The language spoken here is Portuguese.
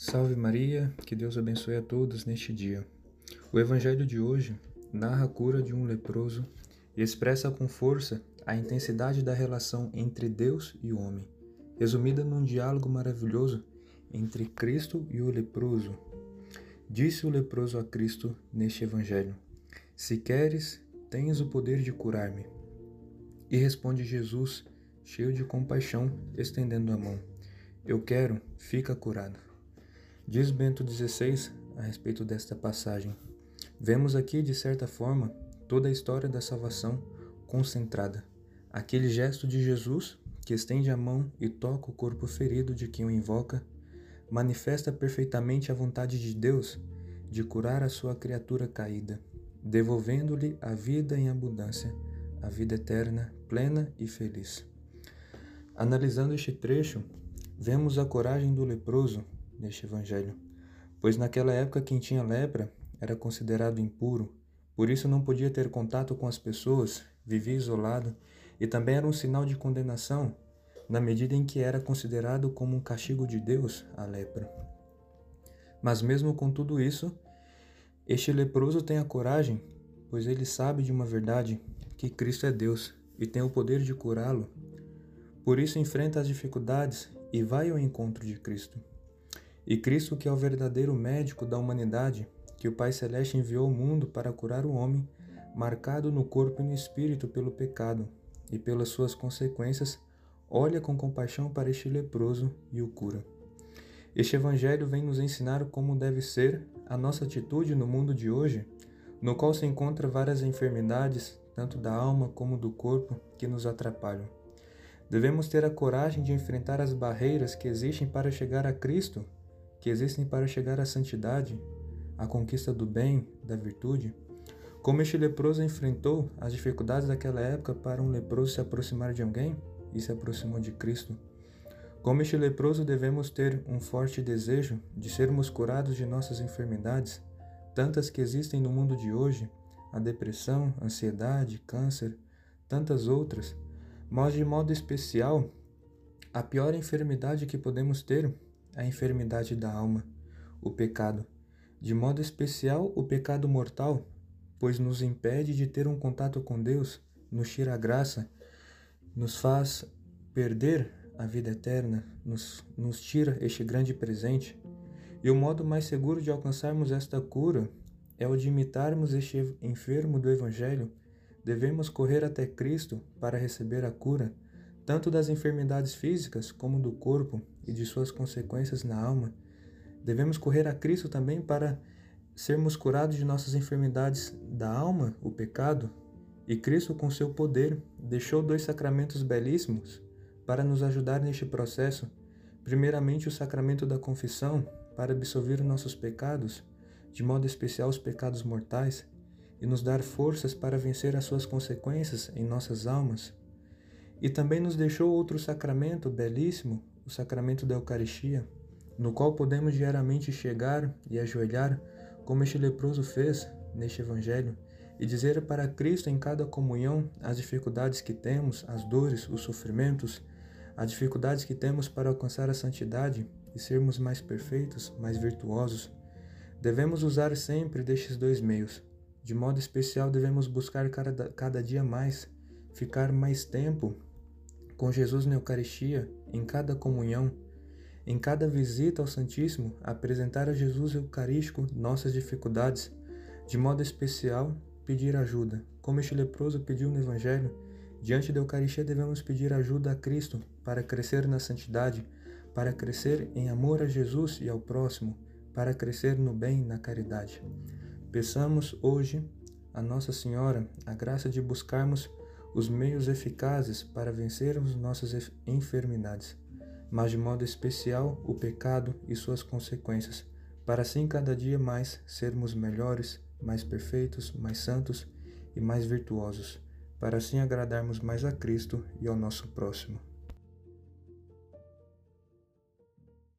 Salve Maria, que Deus abençoe a todos neste dia. O Evangelho de hoje narra a cura de um leproso e expressa com força a intensidade da relação entre Deus e o homem, resumida num diálogo maravilhoso entre Cristo e o leproso. Disse o leproso a Cristo neste Evangelho: Se queres, tens o poder de curar-me. E responde Jesus, cheio de compaixão, estendendo a mão: Eu quero, fica curado. Diz Bento XVI a respeito desta passagem: Vemos aqui, de certa forma, toda a história da salvação concentrada. Aquele gesto de Jesus, que estende a mão e toca o corpo ferido de quem o invoca, manifesta perfeitamente a vontade de Deus de curar a sua criatura caída, devolvendo-lhe a vida em abundância, a vida eterna, plena e feliz. Analisando este trecho, vemos a coragem do leproso neste evangelho, pois naquela época quem tinha lepra era considerado impuro, por isso não podia ter contato com as pessoas, vivia isolado e também era um sinal de condenação, na medida em que era considerado como um castigo de Deus a lepra. Mas mesmo com tudo isso, este leproso tem a coragem, pois ele sabe de uma verdade que Cristo é Deus e tem o poder de curá-lo. Por isso enfrenta as dificuldades e vai ao encontro de Cristo. E Cristo, que é o verdadeiro médico da humanidade, que o Pai Celeste enviou ao mundo para curar o homem, marcado no corpo e no espírito pelo pecado e pelas suas consequências, olha com compaixão para este leproso e o cura. Este Evangelho vem nos ensinar como deve ser a nossa atitude no mundo de hoje, no qual se encontra várias enfermidades, tanto da alma como do corpo, que nos atrapalham. Devemos ter a coragem de enfrentar as barreiras que existem para chegar a Cristo que existem para chegar à santidade, à conquista do bem, da virtude, como este leproso enfrentou as dificuldades daquela época para um leproso se aproximar de alguém e se aproximou de Cristo. Como este leproso devemos ter um forte desejo de sermos curados de nossas enfermidades, tantas que existem no mundo de hoje, a depressão, ansiedade, câncer, tantas outras, mas de modo especial, a pior enfermidade que podemos ter a enfermidade da alma, o pecado, de modo especial o pecado mortal, pois nos impede de ter um contato com Deus, nos tira a graça, nos faz perder a vida eterna, nos, nos tira este grande presente. E o modo mais seguro de alcançarmos esta cura é o de imitarmos este enfermo do Evangelho. Devemos correr até Cristo para receber a cura tanto das enfermidades físicas como do corpo e de suas consequências na alma. Devemos correr a Cristo também para sermos curados de nossas enfermidades da alma, o pecado, e Cristo, com seu poder, deixou dois sacramentos belíssimos para nos ajudar neste processo. Primeiramente, o sacramento da confissão, para absolver nossos pecados, de modo especial os pecados mortais, e nos dar forças para vencer as suas consequências em nossas almas. E também nos deixou outro sacramento belíssimo, o sacramento da Eucaristia, no qual podemos diariamente chegar e ajoelhar, como este leproso fez neste Evangelho, e dizer para Cristo em cada comunhão as dificuldades que temos, as dores, os sofrimentos, as dificuldades que temos para alcançar a santidade e sermos mais perfeitos, mais virtuosos. Devemos usar sempre destes dois meios. De modo especial, devemos buscar cada, cada dia mais, ficar mais tempo com Jesus na Eucaristia, em cada comunhão, em cada visita ao Santíssimo, apresentar a Jesus Eucarístico nossas dificuldades, de modo especial, pedir ajuda. Como este leproso pediu no Evangelho, diante da Eucaristia devemos pedir ajuda a Cristo para crescer na santidade, para crescer em amor a Jesus e ao próximo, para crescer no bem e na caridade. Peçamos hoje a Nossa Senhora a graça de buscarmos os meios eficazes para vencermos nossas enfermidades, mas de modo especial o pecado e suas consequências, para assim cada dia mais sermos melhores, mais perfeitos, mais santos e mais virtuosos, para assim agradarmos mais a Cristo e ao nosso próximo.